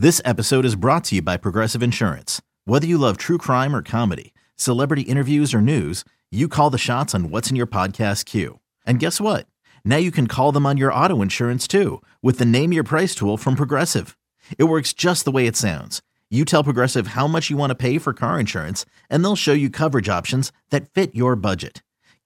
This episode is brought to you by Progressive Insurance. Whether you love true crime or comedy, celebrity interviews or news, you call the shots on what's in your podcast queue. And guess what? Now you can call them on your auto insurance too with the Name Your Price tool from Progressive. It works just the way it sounds. You tell Progressive how much you want to pay for car insurance, and they'll show you coverage options that fit your budget.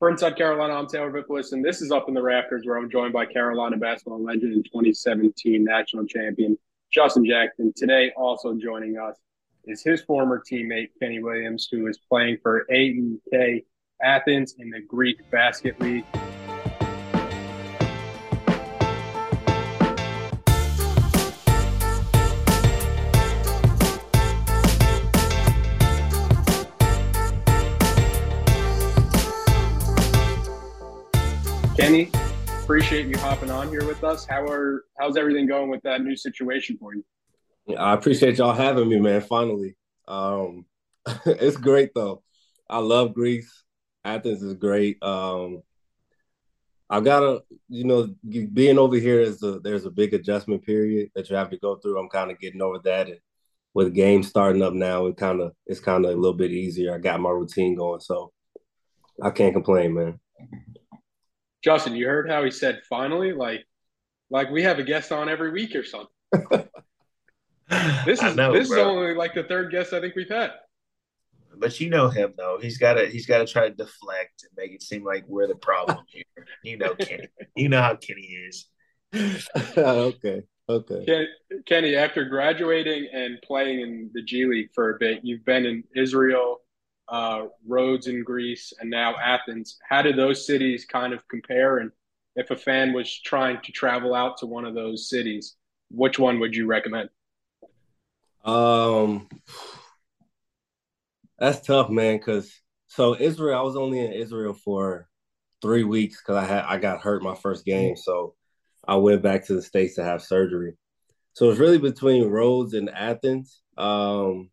For Inside Carolina, I'm Taylor Vippolis, and this is Up in the Rafters, where I'm joined by Carolina basketball legend and 2017 national champion Justin Jackson. Today, also joining us is his former teammate Kenny Williams, who is playing for AEK Athens in the Greek Basket League. Kenny, appreciate you hopping on here with us. How are how's everything going with that new situation for you? I appreciate y'all having me, man. Finally, um, it's great though. I love Greece. Athens is great. Um, I gotta, you know, being over here is a there's a big adjustment period that you have to go through. I'm kind of getting over that, and with games starting up now, it kind of it's kind of a little bit easier. I got my routine going, so I can't complain, man. Justin, you heard how he said finally, like like we have a guest on every week or something. this is know, this bro. is only like the third guest I think we've had. But you know him though. He's gotta he's gotta try to deflect and make it seem like we're the problem here. you know Kenny. You know how Kenny is. okay. Okay. Ken, Kenny, after graduating and playing in the G League for a bit, you've been in Israel, uh, Rhodes in Greece, and now Athens. How do those cities kind of compare? And if a fan was trying to travel out to one of those cities, which one would you recommend? Um, that's tough, man. Cause so Israel, I was only in Israel for three weeks because I had I got hurt my first game, so I went back to the states to have surgery. So it's really between Rhodes and Athens. Um,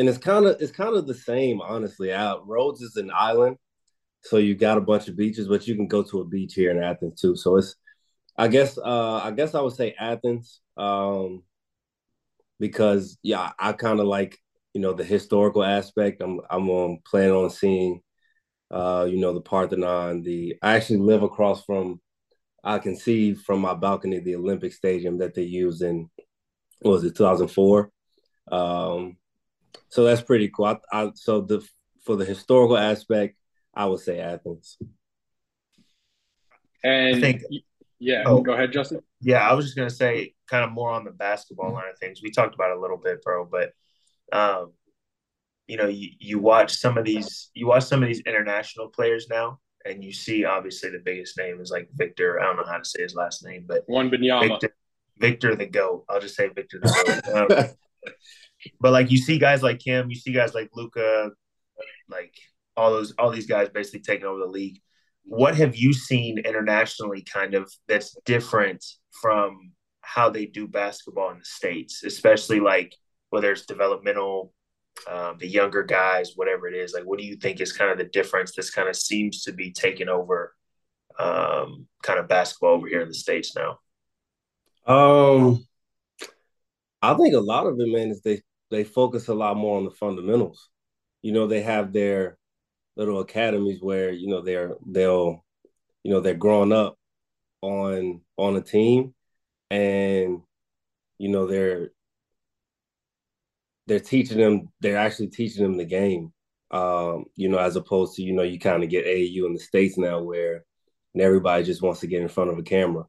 and it's kind of it's kind of the same, honestly. Out Rhodes is an island, so you got a bunch of beaches, but you can go to a beach here in Athens too. So it's, I guess, uh, I guess I would say Athens, um, because yeah, I kind of like you know the historical aspect. I'm I'm um, planning on seeing, uh, you know, the Parthenon. The I actually live across from, I can see from my balcony the Olympic Stadium that they used in, was it 2004? Um, so that's pretty cool. I, I, so the for the historical aspect, I would say Athens. And I think, yeah, oh, go ahead, Justin. Yeah, I was just gonna say, kind of more on the basketball line of things. We talked about a little bit, bro, but um, you know, you, you watch some of these, you watch some of these international players now, and you see obviously the biggest name is like Victor. I don't know how to say his last name, but Wembanyama. Victor, Victor the Goat. I'll just say Victor the Goat. Um, but like you see guys like him, you see guys like Luka, like all those all these guys basically taking over the league. What have you seen internationally kind of that's different from how they do basketball in the States, especially like whether it's developmental, um, the younger guys, whatever it is, like what do you think is kind of the difference this kind of seems to be taking over um, kind of basketball over here in the States now? Um I think a lot of it, man, is they they focus a lot more on the fundamentals. You know, they have their little academies where you know they're they'll you know they're growing up on on a team and you know they're they're teaching them they're actually teaching them the game um you know as opposed to you know you kind of get AAU in the states now where everybody just wants to get in front of a camera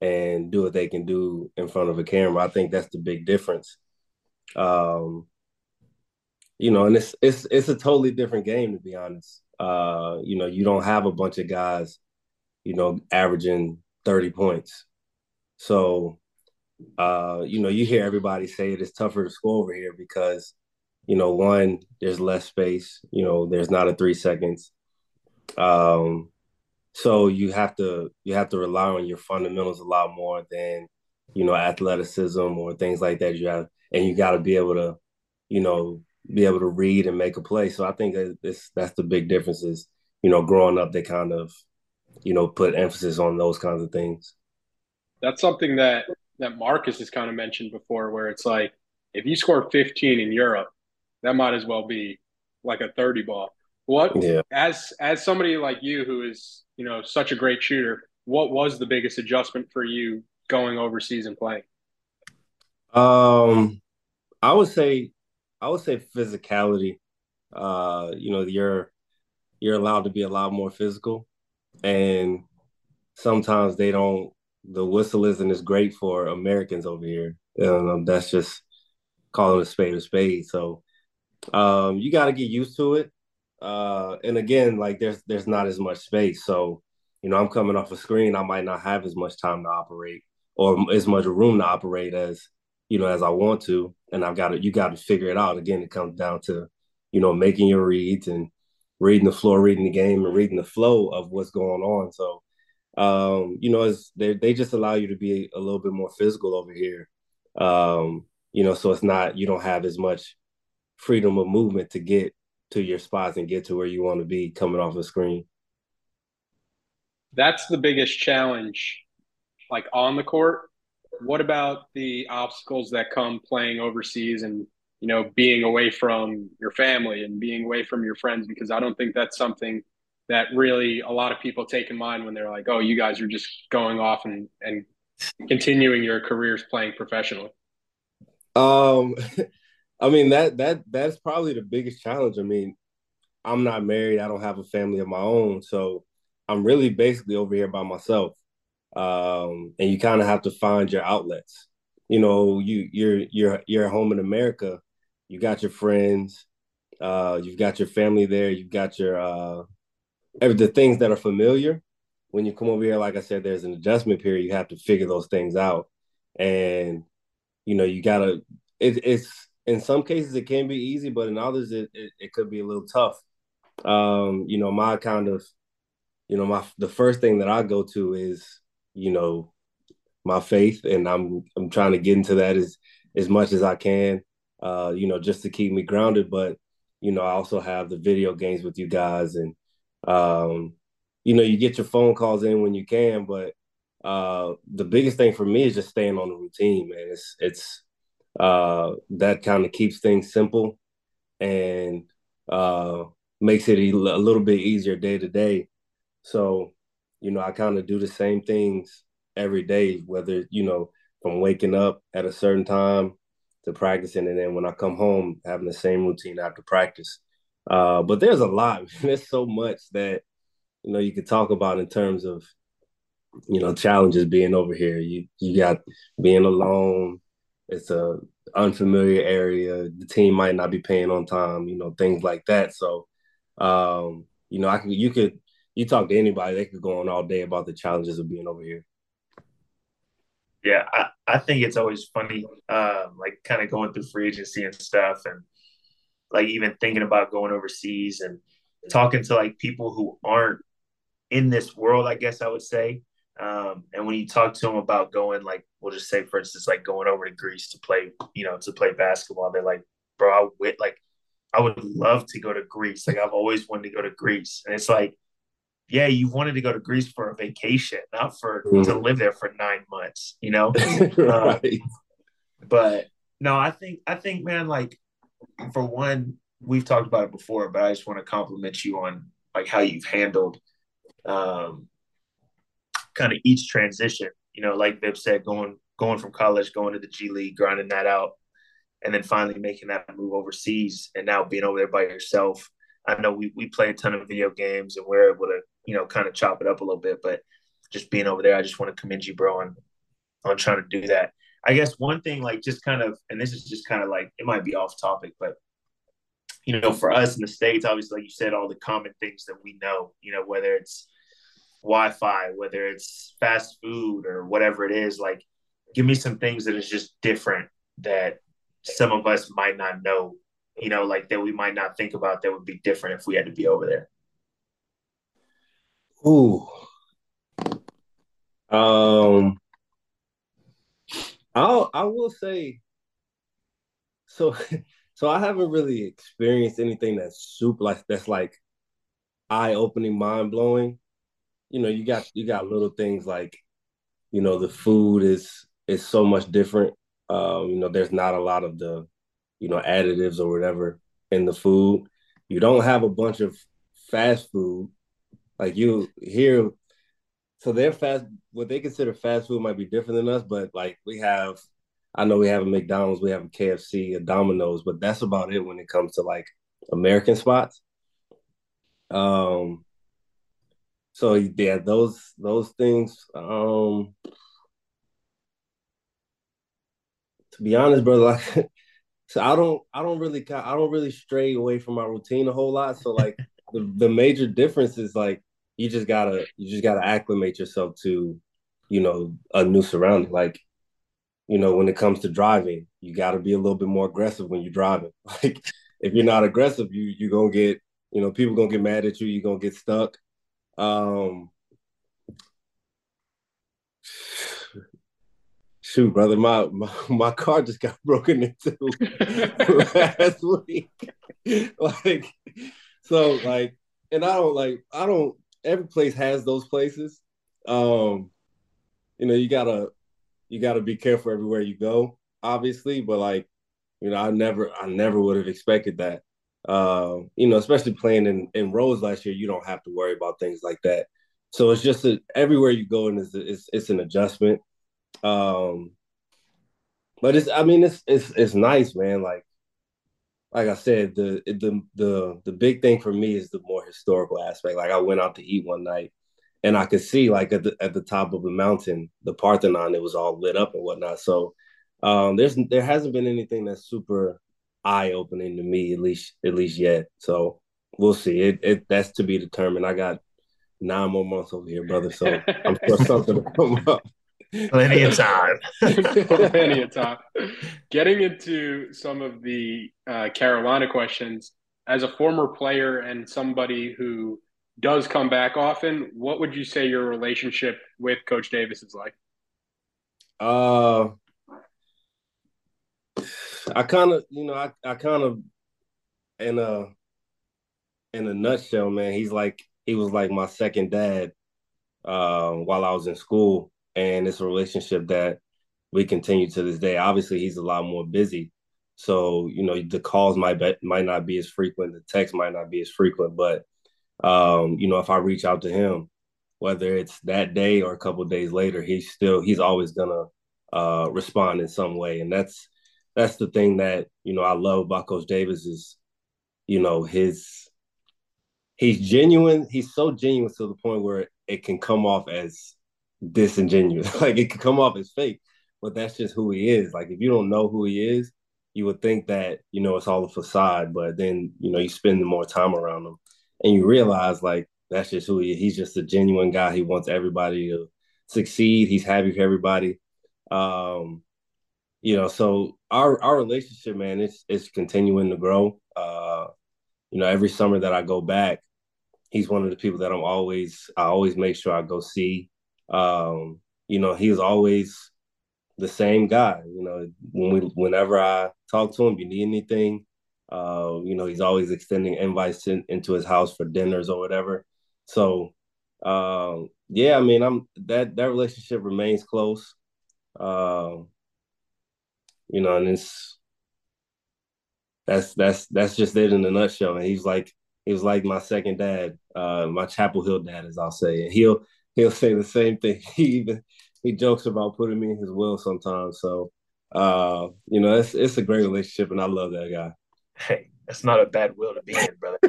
and do what they can do in front of a camera. I think that's the big difference. Um, you know, and it's it's it's a totally different game to be honest. Uh, you know, you don't have a bunch of guys, you know, averaging 30 points. So uh, you know, you hear everybody say it is tougher to score over here because you know, one, there's less space, you know, there's not a three seconds. Um, so you have to you have to rely on your fundamentals a lot more than, you know, athleticism or things like that. You have and you gotta be able to, you know, be able to read and make a play. So I think that this that's the big difference is, you know, growing up they kind of, you know, put emphasis on those kinds of things. That's something that that Marcus has kind of mentioned before, where it's like if you score 15 in Europe, that might as well be like a 30 ball. What yeah. as as somebody like you who is, you know, such a great shooter, what was the biggest adjustment for you going overseas and playing? Um I would say I would say physicality. Uh, you know, you're you're allowed to be a lot more physical and sometimes they don't the whistle isn't as great for Americans over here. Um, that's just calling a spade a spade. So um, you got to get used to it. Uh, and again, like there's there's not as much space. So you know, I'm coming off a screen. I might not have as much time to operate or as much room to operate as you know as I want to. And I've got to you got to figure it out. Again, it comes down to you know making your reads and reading the floor, reading the game, and reading the flow of what's going on. So um, you know, they they just allow you to be a little bit more physical over here. Um, you know, so it's not you don't have as much freedom of movement to get to your spots and get to where you want to be coming off the screen. That's the biggest challenge, like on the court. What about the obstacles that come playing overseas and you know being away from your family and being away from your friends? Because I don't think that's something that really a lot of people take in mind when they're like, "Oh, you guys are just going off and and continuing your careers playing professionally." Um, I mean that that that's probably the biggest challenge. I mean, I'm not married. I don't have a family of my own, so I'm really basically over here by myself. Um, and you kind of have to find your outlets. You know, you you're you're you're at home in America. You got your friends. Uh, you've got your family there. You've got your uh, the things that are familiar. When you come over here, like I said, there's an adjustment period. You have to figure those things out, and you know you gotta. It, it's in some cases it can be easy, but in others it, it, it could be a little tough. Um, you know, my kind of, you know, my the first thing that I go to is, you know, my faith, and I'm I'm trying to get into that as as much as I can, uh, you know, just to keep me grounded. But you know, I also have the video games with you guys, and um, you know, you get your phone calls in when you can, but uh, the biggest thing for me is just staying on the routine, man. It's it's uh, that kind of keeps things simple and uh, makes it a little bit easier day to day. So, you know, I kind of do the same things every day, whether you know from waking up at a certain time to practicing, and then when I come home, having the same routine after practice. Uh, but there's a lot. There's so much that you know you could talk about in terms of you know challenges being over here. You you got being alone. It's a unfamiliar area. The team might not be paying on time. You know things like that. So um, you know I can you could you talk to anybody, they could go on all day about the challenges of being over here. Yeah, I, I think it's always funny, um, like kind of going through free agency and stuff, and like even thinking about going overseas and talking to like people who aren't in this world, I guess I would say. Um, and when you talk to them about going, like, we'll just say, for instance, like going over to Greece to play, you know, to play basketball, they're like, bro, I would like, I would love to go to Greece. Like, I've always wanted to go to Greece. And it's like, yeah, you wanted to go to Greece for a vacation, not for mm. to live there for nine months, you know? right. Um, but no, I think, I think, man, like, for one, we've talked about it before, but I just want to compliment you on like how you've handled um, kind of each transition. You know, like Bib said, going going from college, going to the G League, grinding that out, and then finally making that move overseas, and now being over there by yourself. I know we we play a ton of video games, and we're able to you know kind of chop it up a little bit, but just being over there, I just want to commend you, bro, on on trying to do that. I guess one thing, like just kind of, and this is just kind of like it might be off topic, but you know, for us in the states, obviously, like you said, all the common things that we know, you know, whether it's Wi-Fi, whether it's fast food or whatever it is, like give me some things that is just different that some of us might not know you know, like that we might not think about that would be different if we had to be over there? Ooh. Um I'll I will say so so I haven't really experienced anything that's super like that's like eye opening, mind blowing. You know, you got you got little things like, you know, the food is is so much different. Um, you know, there's not a lot of the, you know, additives or whatever in the food. You don't have a bunch of fast food. Like you here, so their fast what they consider fast food might be different than us, but like we have I know we have a McDonald's, we have a KFC, a Domino's, but that's about it when it comes to like American spots. Um so yeah, those those things um to be honest, brother, like so I don't I don't really I don't really stray away from my routine a whole lot. So like the, the major difference is like you just gotta you just gotta acclimate yourself to, you know, a new surrounding. Like, you know, when it comes to driving, you gotta be a little bit more aggressive when you're driving. Like if you're not aggressive, you you're gonna get, you know, people gonna get mad at you, you're gonna get stuck. Um shoot, brother, my, my my car just got broken into last week. like, so like, and I don't like, I don't. Every place has those places. Um, you know, you gotta you gotta be careful everywhere you go, obviously. But like, you know, I never I never would have expected that. Uh, you know, especially playing in in Rhodes last year, you don't have to worry about things like that. So it's just a, everywhere you go, and it's, it's it's an adjustment. Um, but it's I mean it's it's it's nice, man. Like like I said, the the the the big thing for me is the more historical aspect. Like I went out to eat one night and I could see like at the at the top of the mountain, the Parthenon, it was all lit up and whatnot. So um there's there hasn't been anything that's super eye opening to me, at least at least yet. So we'll see. It it that's to be determined. I got nine more months over here, brother. So I'm sure something will come up. Plenty of time. Plenty of time. Getting into some of the uh, Carolina questions, as a former player and somebody who does come back often, what would you say your relationship with Coach Davis is like? Uh, I kind of, you know, I, I kind of, in a, in a nutshell, man, he's like, he was like my second dad uh, while I was in school and it's a relationship that we continue to this day. Obviously, he's a lot more busy, so you know the calls might be, might not be as frequent, the text might not be as frequent, but um, you know if I reach out to him, whether it's that day or a couple days later, he's still he's always gonna uh, respond in some way, and that's that's the thing that you know I love about Coach Davis is you know his he's genuine. He's so genuine to the point where it can come off as disingenuous. like it could come off as fake, but that's just who he is. Like if you don't know who he is, you would think that you know it's all a facade, but then you know you spend more time around him, and you realize like that's just who he is. He's just a genuine guy. He wants everybody to succeed. He's happy for everybody. Um, you know, so our our relationship, man, it's it's continuing to grow. Uh, you know, every summer that I go back, he's one of the people that I'm always I always make sure I go see. Um, you know, he's always the same guy. You know, when we whenever I talk to him, you need anything, uh, you know, he's always extending invites in, into his house for dinners or whatever. So, um, yeah, I mean, I'm that that relationship remains close. Um, you know, and it's that's that's that's just it in a nutshell. And he's like he was like my second dad, uh, my Chapel Hill dad, as I'll say. And he'll he'll say the same thing. He even he jokes about putting me in his will sometimes. So uh, you know, it's it's a great relationship, and I love that guy. Hey, that's not a bad will to be in, brother.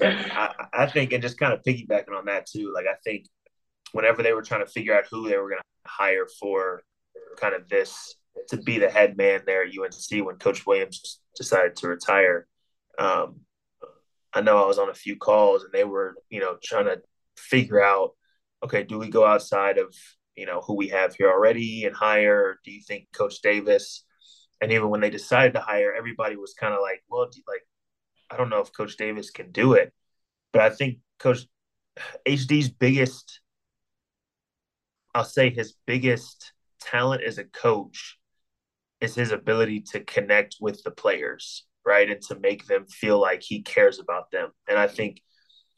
I, I think, and just kind of piggybacking on that too. Like I think whenever they were trying to figure out who they were going to hire for kind of this to be the head man there at UNC when Coach Williams decided to retire. Um, I know I was on a few calls and they were, you know, trying to figure out, okay, do we go outside of, you know, who we have here already and hire? do you think Coach Davis And even when they decided to hire, everybody was kind of like, well, like, I don't know if Coach Davis can do it. But I think Coach HD's biggest, I'll say his biggest talent as a coach is his ability to connect with the players, right? And to make them feel like he cares about them. And I think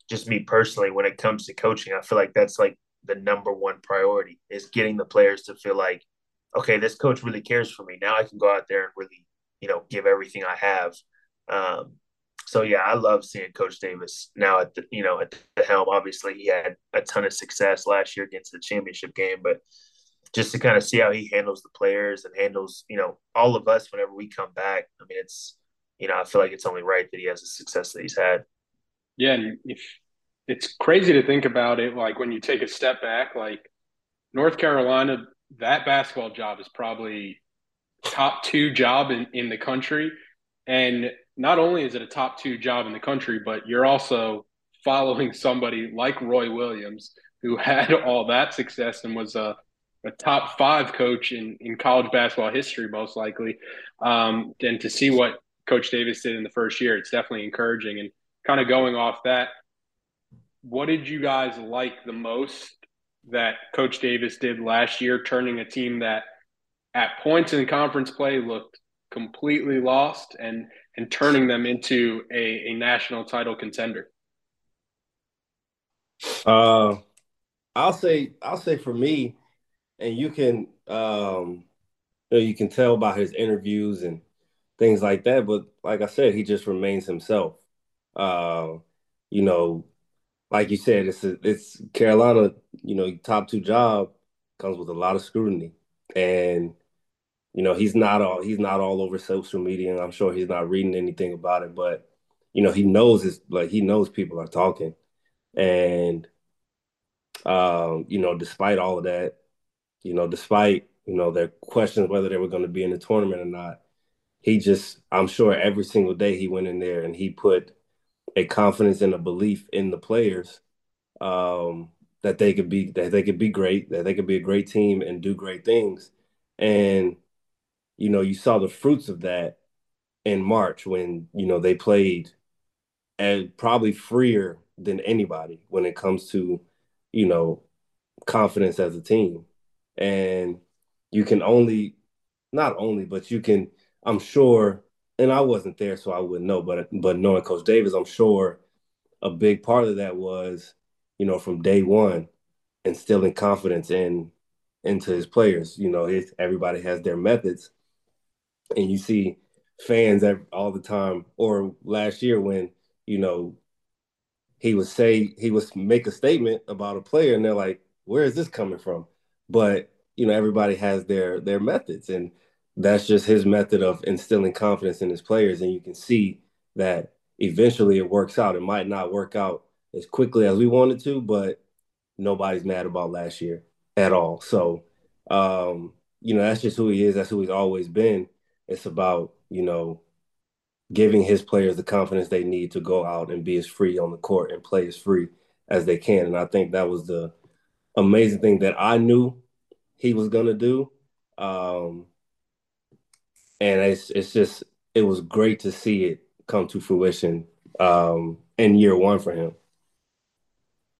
just me personally, when it comes to coaching, I feel like that's like the number one priority is getting the players to feel like, okay, this coach really cares for me. Now I can go out there and really, you know, give everything I have. Um, so yeah, I love seeing Coach Davis now at the you know at the helm. Obviously, he had a ton of success last year against the championship game, but just to kind of see how he handles the players and handles you know all of us whenever we come back. I mean, it's you know I feel like it's only right that he has the success that he's had. Yeah, and if it's crazy to think about it, like when you take a step back, like North Carolina, that basketball job is probably top two job in, in the country. And not only is it a top two job in the country, but you're also following somebody like Roy Williams, who had all that success and was a, a top five coach in, in college basketball history, most likely. Um, and to see what Coach Davis did in the first year, it's definitely encouraging. And kind of going off that, what did you guys like the most that Coach Davis did last year, turning a team that at points in the conference play looked completely lost and and turning them into a, a national title contender? Uh, I'll say I'll say for me, and you can um, you know you can tell by his interviews and things like that. But like I said, he just remains himself. Uh, you know, like you said, it's a, it's Carolina. You know, top two job comes with a lot of scrutiny, and you know he's not all he's not all over social media, and I'm sure he's not reading anything about it. But you know, he knows it's like he knows people are talking, and um, you know, despite all of that, you know, despite you know their questions whether they were going to be in the tournament or not, he just I'm sure every single day he went in there and he put a confidence and a belief in the players um, that they could be that they could be great, that they could be a great team and do great things. And you know, you saw the fruits of that in March when you know they played and probably freer than anybody when it comes to you know confidence as a team. And you can only not only, but you can I'm sure and I wasn't there, so I wouldn't know. But but knowing Coach Davis, I'm sure a big part of that was, you know, from day one, instilling confidence in into his players. You know, his, everybody has their methods, and you see fans all the time. Or last year when you know he would say he would make a statement about a player, and they're like, "Where is this coming from?" But you know, everybody has their their methods, and that's just his method of instilling confidence in his players. And you can see that eventually it works out. It might not work out as quickly as we wanted to, but nobody's mad about last year at all. So, um, you know, that's just who he is. That's who he's always been. It's about, you know, giving his players the confidence they need to go out and be as free on the court and play as free as they can. And I think that was the amazing thing that I knew he was going to do. Um, and it's it's just it was great to see it come to fruition um, in year one for him.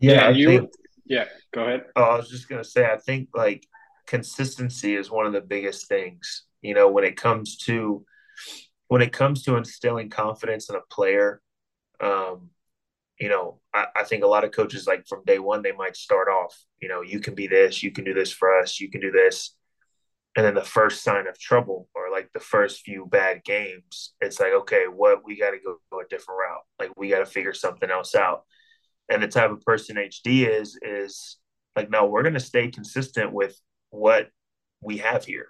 Yeah, yeah you. Think, yeah, go ahead. Oh, I was just gonna say, I think like consistency is one of the biggest things. You know, when it comes to when it comes to instilling confidence in a player, um, you know, I, I, think a lot of coaches like from day one they might start off, you know, you can be this, you can do this for us, you can do this, and then the first sign of trouble or like the first few bad games, it's like, okay, what we got to go, go a different route, like we got to figure something else out. And the type of person HD is is like, no, we're gonna stay consistent with what we have here.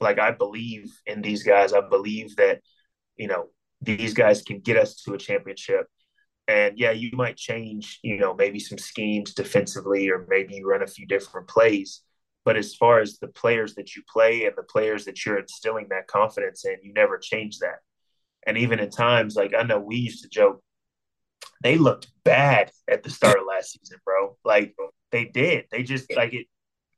Like I believe in these guys. I believe that you know these guys can get us to a championship and yeah, you might change, you know, maybe some schemes defensively, or maybe you run a few different plays. But as far as the players that you play and the players that you're instilling that confidence in, you never change that. And even in times like I know we used to joke, they looked bad at the start of last season, bro. Like they did. They just like it.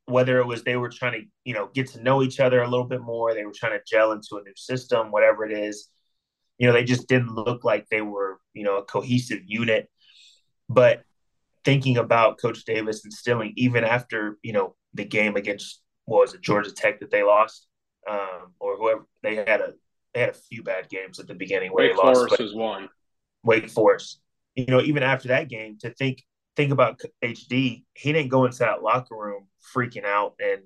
Whether it was they were trying to, you know, get to know each other a little bit more, they were trying to gel into a new system, whatever it is you know, they just didn't look like they were, you know, a cohesive unit. But thinking about Coach Davis instilling, even after, you know, the game against what was it, Georgia Tech that they lost, um, or whoever they had a they had a few bad games at the beginning where Wake they lost. Forest was one. Wake Forest. You know, even after that game, to think think about HD, he didn't go into that locker room freaking out and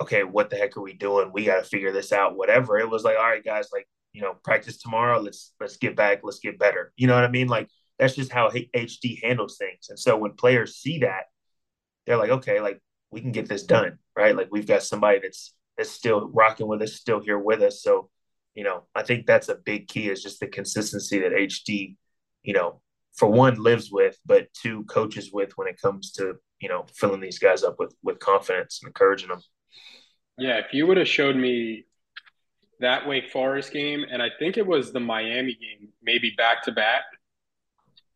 okay, what the heck are we doing? We got to figure this out. Whatever. It was like, all right, guys, like you know, practice tomorrow. Let's let's get back. Let's get better. You know what I mean? Like that's just how HD handles things. And so when players see that, they're like, okay, like we can get this done, right? Like we've got somebody that's that's still rocking with us, still here with us. So, you know, I think that's a big key is just the consistency that HD, you know, for one lives with, but two coaches with when it comes to you know filling these guys up with with confidence and encouraging them. Yeah, if you would have showed me that Wake Forest game, and I think it was the Miami game, maybe back to back,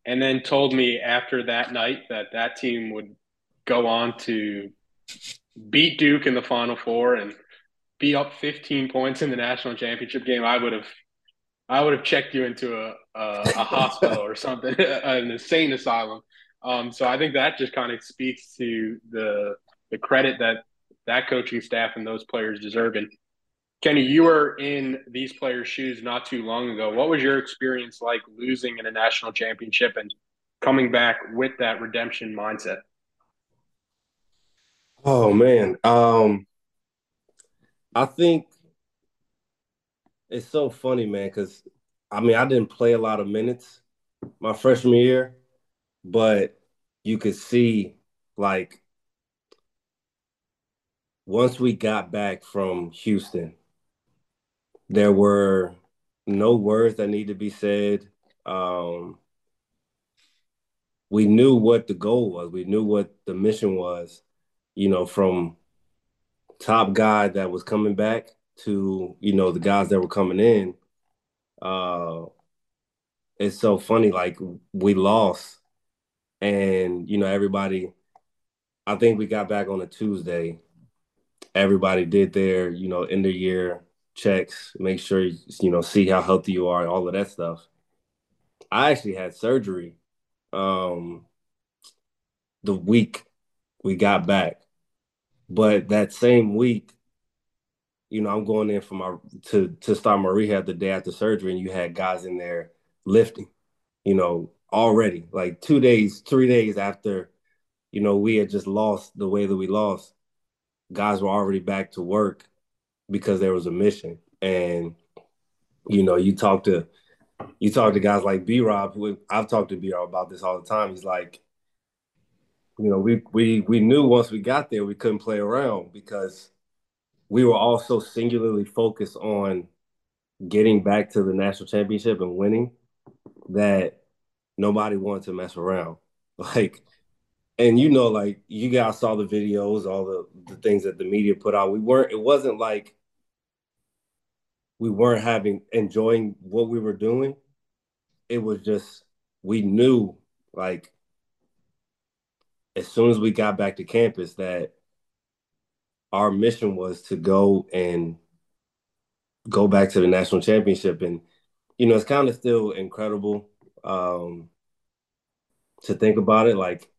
and then told me after that night that that team would go on to beat Duke in the Final Four and be up 15 points in the national championship game. I would have, I would have checked you into a a, a hospital or something, an insane asylum. Um, so I think that just kind of speaks to the the credit that that coaching staff and those players deserve. And Kenny, you were in these players' shoes not too long ago. What was your experience like losing in a national championship and coming back with that redemption mindset? Oh man, um, I think it's so funny, man, because I mean I didn't play a lot of minutes my freshman year, but you could see like once we got back from Houston there were no words that need to be said. Um, we knew what the goal was. We knew what the mission was. You know, from top guy that was coming back to you know the guys that were coming in. Uh, it's so funny. Like we lost, and you know everybody. I think we got back on a Tuesday. Everybody did their you know end of year checks, make sure you know, see how healthy you are, all of that stuff. I actually had surgery um the week we got back. But that same week, you know, I'm going in for my to to start my rehab the day after surgery, and you had guys in there lifting, you know, already like two days, three days after, you know, we had just lost the way that we lost. Guys were already back to work because there was a mission. And you know, you talk to you talk to guys like B Rob, who I've talked to B Rob about this all the time. He's like, you know, we we we knew once we got there we couldn't play around because we were all so singularly focused on getting back to the national championship and winning that nobody wanted to mess around. Like, and you know, like you guys saw the videos, all the the things that the media put out. We weren't. It wasn't like we weren't having enjoying what we were doing. It was just we knew like as soon as we got back to campus that our mission was to go and go back to the national championship and you know it's kind of still incredible um to think about it like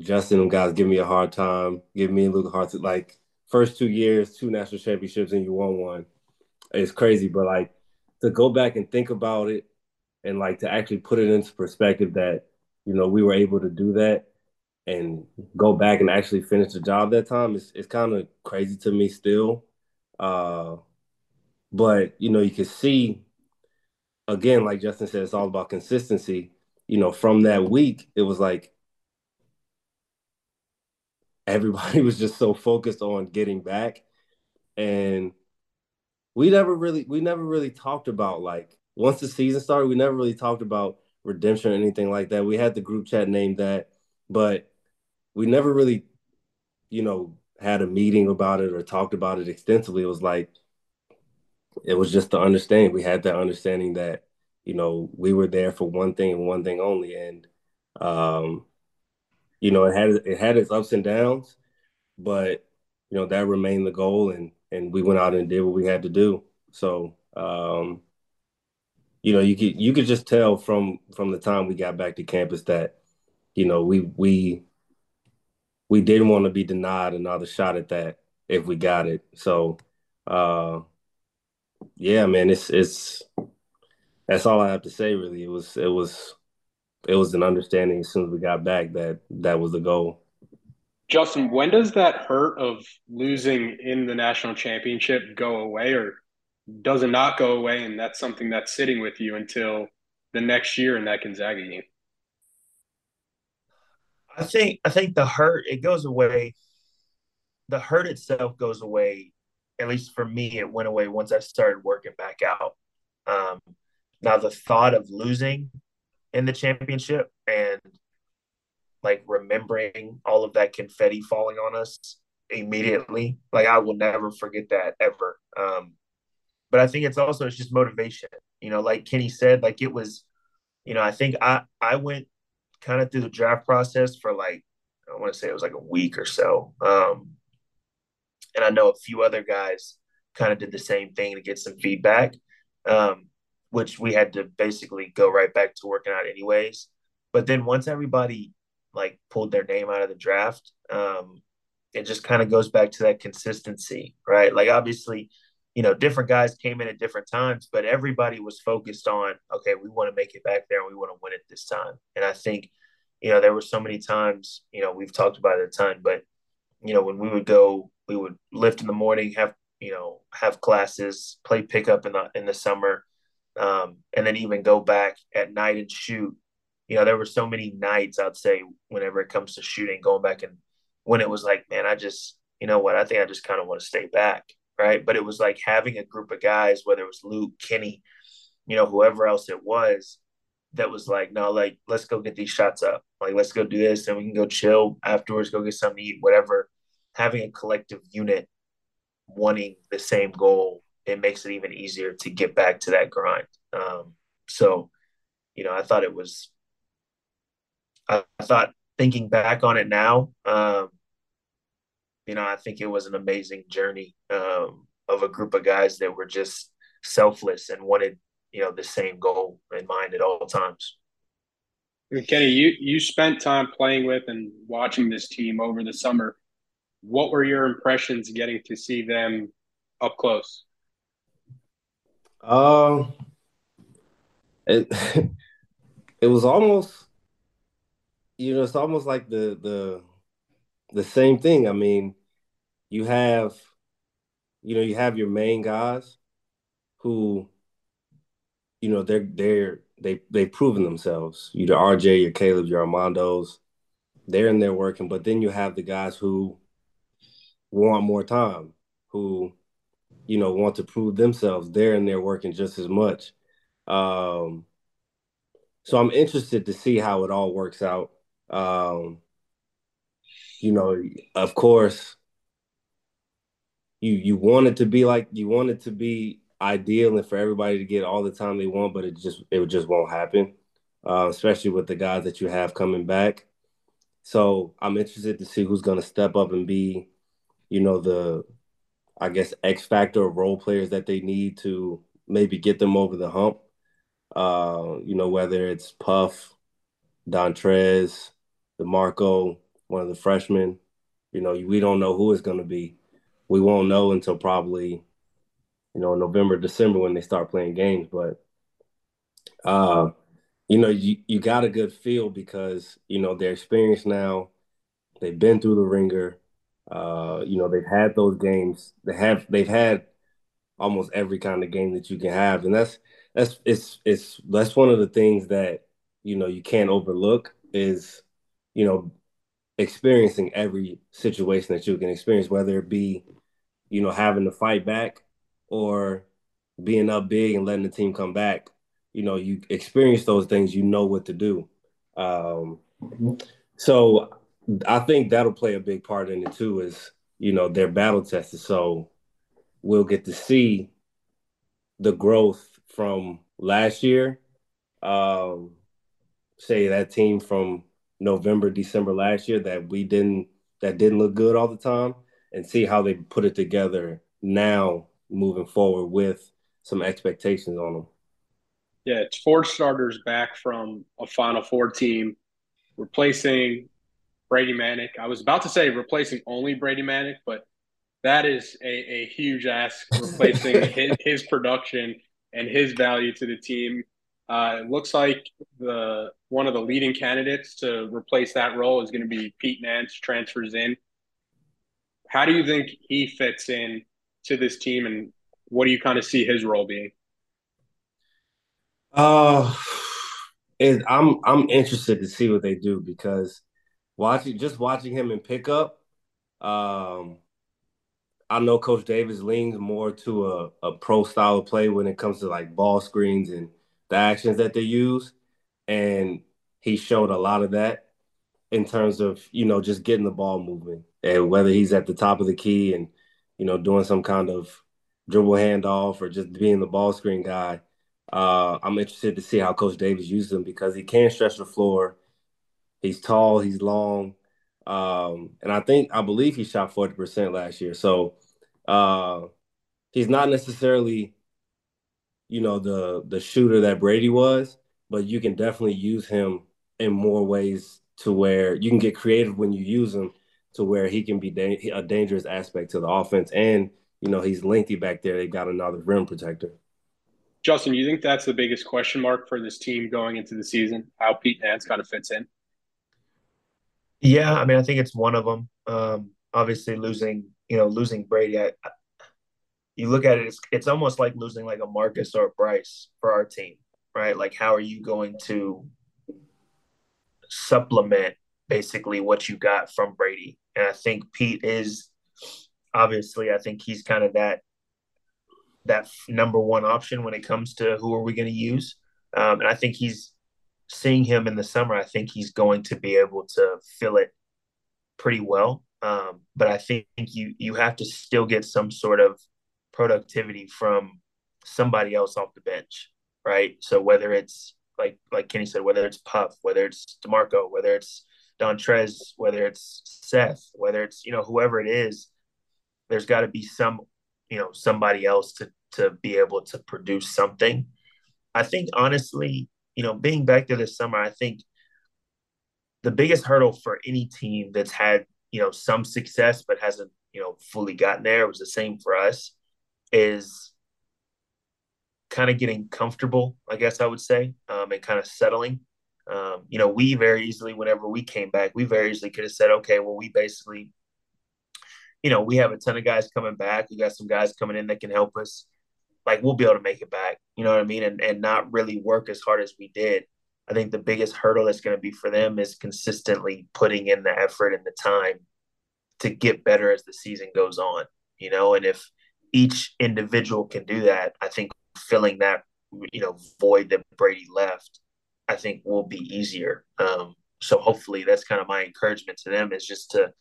justin and guys give me a hard time give me a little hard to like first two years, two national championships, and you won one. It's crazy, but like to go back and think about it and like to actually put it into perspective that you know we were able to do that and go back and actually finish the job that time is it's kind of crazy to me still. Uh, but you know, you can see again, like Justin said, it's all about consistency. You know, from that week, it was like everybody was just so focused on getting back. And we never really we never really talked about like once the season started, we never really talked about redemption or anything like that. We had the group chat named that, but we never really, you know, had a meeting about it or talked about it extensively. It was like it was just the understanding. We had that understanding that, you know, we were there for one thing and one thing only. And um, you know, it had it had its ups and downs, but you know, that remained the goal and and we went out and did what we had to do. So um, you know, you could you could just tell from from the time we got back to campus that, you know, we we we didn't want to be denied another shot at that if we got it. So uh yeah, man, it's it's that's all I have to say really. It was it was it was an understanding as soon as we got back that that was the goal. Justin, when does that hurt of losing in the national championship go away or does it not go away and that's something that's sitting with you until the next year in that Gonzaga game? I think I think the hurt it goes away. The hurt itself goes away. At least for me, it went away once I started working back out. Um, now the thought of losing in the championship and like remembering all of that confetti falling on us immediately, like I will never forget that ever. Um, but I think it's also it's just motivation. You know, like Kenny said, like it was, you know, I think I I went kind of through the draft process for like I want to say it was like a week or so. Um, and I know a few other guys kind of did the same thing to get some feedback, um, which we had to basically go right back to working out anyways. But then once everybody like pulled their name out of the draft, um, it just kind of goes back to that consistency, right? Like obviously, you know, different guys came in at different times, but everybody was focused on, okay, we want to make it back there and we want to win it this time. And I think, you know, there were so many times, you know, we've talked about it a ton, but, you know, when we would go, we would lift in the morning, have, you know, have classes, play pickup in the, in the summer, um, and then even go back at night and shoot. You know, there were so many nights, I'd say, whenever it comes to shooting, going back and when it was like, man, I just, you know what, I think I just kind of want to stay back right? But it was like having a group of guys, whether it was Luke, Kenny, you know, whoever else it was, that was like, no, like, let's go get these shots up. Like, let's go do this, and we can go chill afterwards, go get something to eat, whatever. Having a collective unit wanting the same goal, it makes it even easier to get back to that grind. Um, so, you know, I thought it was, I, I thought thinking back on it now, um, you know, I think it was an amazing journey um, of a group of guys that were just selfless and wanted, you know, the same goal in mind at all times. Kenny, you you spent time playing with and watching this team over the summer. What were your impressions getting to see them up close? Um, it it was almost, you know, it's almost like the the the same thing. I mean, you have, you know, you have your main guys who, you know, they're they're they they've proven themselves. You're RJ, your Caleb, your Armandos. They're in there working, but then you have the guys who want more time, who, you know, want to prove themselves. They're in there working just as much. Um, so I'm interested to see how it all works out. Um, you know, of course, you you want it to be like you want it to be ideal and for everybody to get all the time they want, but it just it just won't happen, uh, especially with the guys that you have coming back. So I'm interested to see who's going to step up and be, you know, the I guess X factor role players that they need to maybe get them over the hump. Uh, you know, whether it's Puff, Dontrez, D'Marco, one of the freshmen. You know, we don't know who it's going to be. We won't know until probably, you know, November, December when they start playing games. But uh, you know, you, you got a good feel because, you know, they're experienced now. They've been through the ringer. Uh, you know, they've had those games. They have they've had almost every kind of game that you can have. And that's that's it's it's that's one of the things that, you know, you can't overlook is, you know, experiencing every situation that you can experience, whether it be, you know, having to fight back or being up big and letting the team come back you know you experience those things you know what to do. Um, so i think that'll play a big part in it too is you know they're battle tested. So we'll get to see the growth from last year. Um, say that team from november december last year that we didn't that didn't look good all the time and see how they put it together now moving forward with some expectations on them yeah, it's four starters back from a Final Four team, replacing Brady Manek. I was about to say replacing only Brady Manek, but that is a, a huge ask, replacing his, his, production and his value to the team. Uh, it looks like the one of the leading candidates to replace that role is going to be Pete Nance, transfers in. How do you think he fits in to this team, and what do you kind of see his role being? Uh, and I'm I'm interested to see what they do because watching just watching him in pickup, um, I know Coach Davis leans more to a, a pro style of play when it comes to like ball screens and the actions that they use, and he showed a lot of that in terms of you know just getting the ball moving and whether he's at the top of the key and you know doing some kind of dribble handoff or just being the ball screen guy uh, I'm interested to see how Coach Davis uses him because he can stretch the floor. He's tall, he's long, um, and I think I believe he shot 40% last year. So uh, he's not necessarily, you know, the the shooter that Brady was, but you can definitely use him in more ways to where you can get creative when you use him to where he can be da- a dangerous aspect to the offense. And you know, he's lengthy back there. They've got another rim protector. Justin, you think that's the biggest question mark for this team going into the season? How Pete Nance kind of fits in? Yeah, I mean, I think it's one of them. Um, obviously, losing you know losing Brady, I, you look at it, it's it's almost like losing like a Marcus or a Bryce for our team, right? Like, how are you going to supplement basically what you got from Brady? And I think Pete is obviously, I think he's kind of that that number one option when it comes to who are we going to use. Um, and I think he's seeing him in the summer. I think he's going to be able to fill it pretty well. Um, but I think you you have to still get some sort of productivity from somebody else off the bench, right? So whether it's like like Kenny said, whether it's Puff, whether it's D'Marco, whether it's Dontrez, whether it's Seth, whether it's you know whoever it is, there's got to be some you know somebody else to to be able to produce something. I think honestly, you know, being back there this summer, I think the biggest hurdle for any team that's had you know some success but hasn't you know fully gotten there it was the same for us is kind of getting comfortable i guess i would say um, and kind of settling um, you know we very easily whenever we came back we very easily could have said okay well we basically you know, we have a ton of guys coming back. We got some guys coming in that can help us. Like we'll be able to make it back. You know what I mean? And and not really work as hard as we did. I think the biggest hurdle that's going to be for them is consistently putting in the effort and the time to get better as the season goes on. You know, and if each individual can do that, I think filling that you know void that Brady left, I think will be easier. Um, so hopefully that's kind of my encouragement to them is just to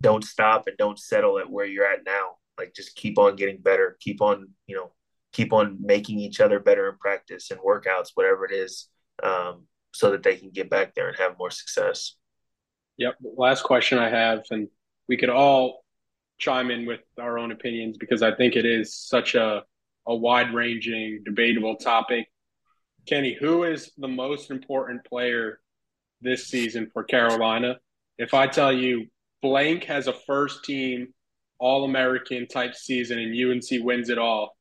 don't stop and don't settle at where you're at now. Like just keep on getting better. Keep on, you know, keep on making each other better in practice and workouts, whatever it is, um, so that they can get back there and have more success. Yep. Last question I have, and we could all chime in with our own opinions because I think it is such a a wide ranging, debatable topic. Kenny, who is the most important player this season for Carolina? If I tell you blank has a first team All American type season and UNC wins it all,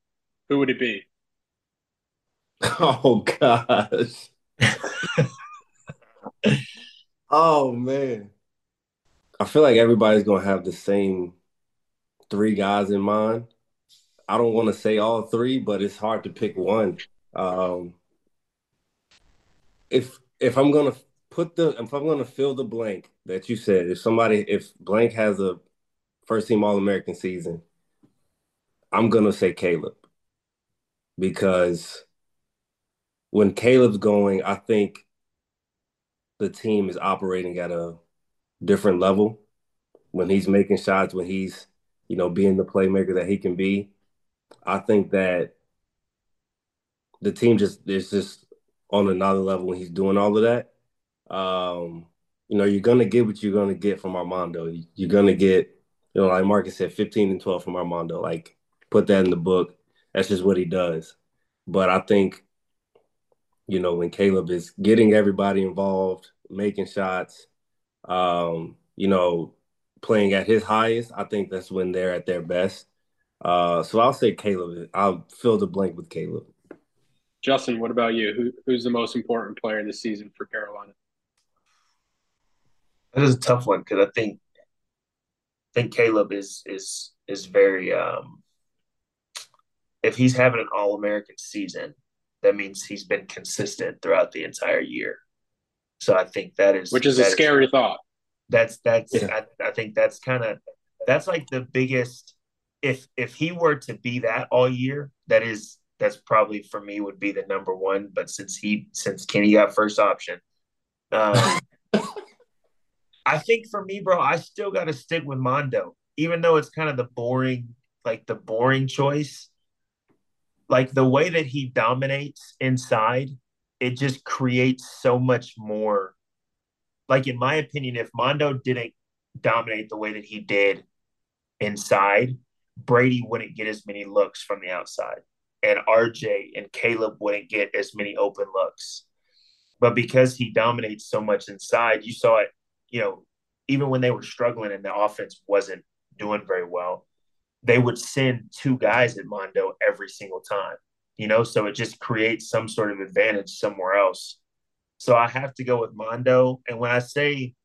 who would it be? Oh gosh. oh man. I feel like everybody's gonna have the same three guys in mind. I don't want to say all three, but it's hard to pick one. Um, if if I'm gonna put the if I'm gonna fill the blank that you said, if somebody if blank has a first team All American season, I'm gonna say Caleb because when Caleb's going, I think the team is operating at a different level. When he's making shots, when he's, you know, being the playmaker that he can be, I think that the team just is just on another level when he's doing all of that. Um, you know, you're gonna get what you're gonna get from Armando. You're gonna get, you know, like Marcus said, 15 and 12 from Armando. Like, put that in the book. That's just what he does. But I think you know, when Caleb is getting everybody involved, making shots, um, you know, playing at his highest, I think that's when they're at their best. Uh, so I'll say Caleb. I'll fill the blank with Caleb. Justin, what about you? Who, who's the most important player this season for Carolina? That is a tough one because I think I think Caleb is is is very um, if he's having an All American season, that means he's been consistent throughout the entire year. So I think that is which is a scary is, thought. That's that's yeah. I, I think that's kind of that's like the biggest if if he were to be that all year, that is that's probably for me would be the number one. But since he since Kenny got first option, um, I think for me, bro, I still got to stick with Mondo, even though it's kind of the boring, like the boring choice like the way that he dominates inside, it just creates so much more. Like in my opinion, if Mondo didn't dominate the way that he did inside, Brady wouldn't get as many looks from the outside, and RJ and Caleb wouldn't get as many open looks. But because he dominates so much inside, you saw it, you know, even when they were struggling and the offense wasn't doing very well, they would send two guys at Mondo every single time, you know, so it just creates some sort of advantage somewhere else. So I have to go with Mondo. And when I say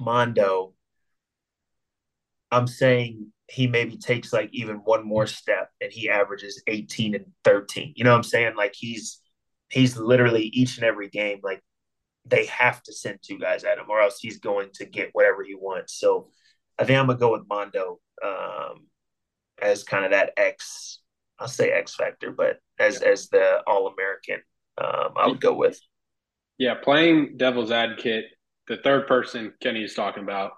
Mondo, I'm saying he maybe takes like even one more step and he averages 18 and 13. You know what I'm saying? Like he's he's literally each and every game, like they have to send two guys at him or else he's going to get whatever he wants. So I think I'm gonna go with Mondo um, as kind of that X. I'll say X factor, but as yeah. as the All American, um, I would go with. Yeah, playing devil's advocate, the third person Kenny is talking about.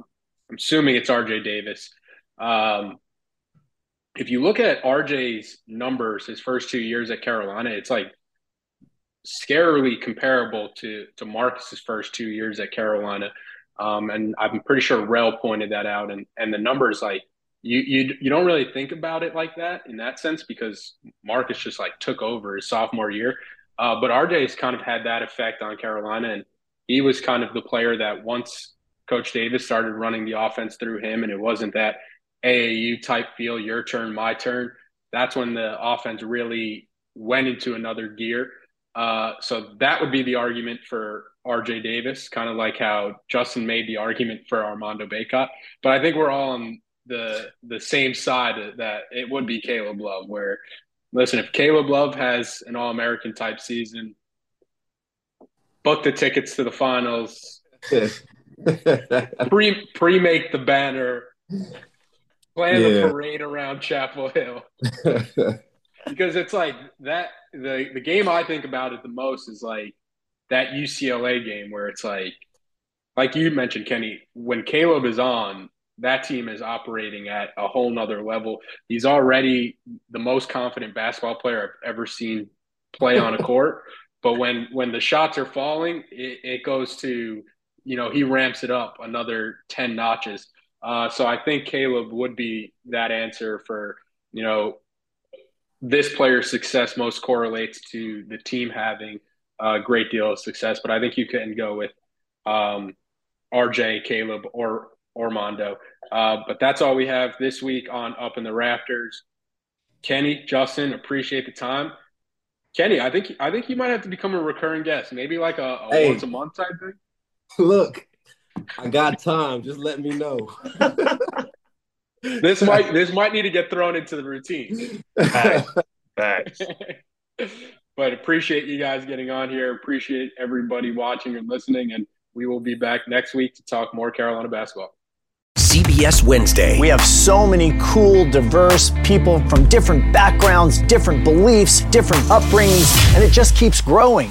I'm assuming it's RJ Davis. Um, if you look at RJ's numbers, his first two years at Carolina, it's like scarily comparable to to Marcus's first two years at Carolina. Um, and I'm pretty sure Rel pointed that out, and and the numbers like you you you don't really think about it like that in that sense because Marcus just like took over his sophomore year. Uh, but RJ's kind of had that effect on Carolina, and he was kind of the player that once Coach Davis started running the offense through him, and it wasn't that AAU type feel, your turn, my turn. That's when the offense really went into another gear. Uh, so that would be the argument for RJ Davis, kind of like how Justin made the argument for Armando Bacot. But I think we're all on the the same side that it would be Caleb Love. Where listen, if Caleb Love has an All American type season, book the tickets to the finals. pre pre make the banner, plan yeah. the parade around Chapel Hill. because it's like that the the game I think about it the most is like that UCLA game where it's like like you mentioned Kenny when Caleb is on that team is operating at a whole nother level. He's already the most confident basketball player I've ever seen play on a court. But when when the shots are falling, it, it, goes to you know he ramps it up another ten notches. Uh, so I think Caleb would be that answer for you know this player's success most correlates to the team having a great deal of success. But I think you can go with um, RJ, Caleb, or Armando. Uh, but that's all we have this week on Up in the Rafters. Kenny, Justin, appreciate the time. Kenny, I think I think you might have to become a recurring guest, maybe like a, a hey, once a month type thing. Look, I got time. Just let me know. this might this might need to get thrown into the routine. Facts. Facts. but appreciate you guys getting on here. Appreciate everybody watching and listening, and we will be back next week to talk more Carolina basketball. CBS Wednesday. We have so many cool, diverse people from different backgrounds, different beliefs, different upbringings, and it just keeps growing.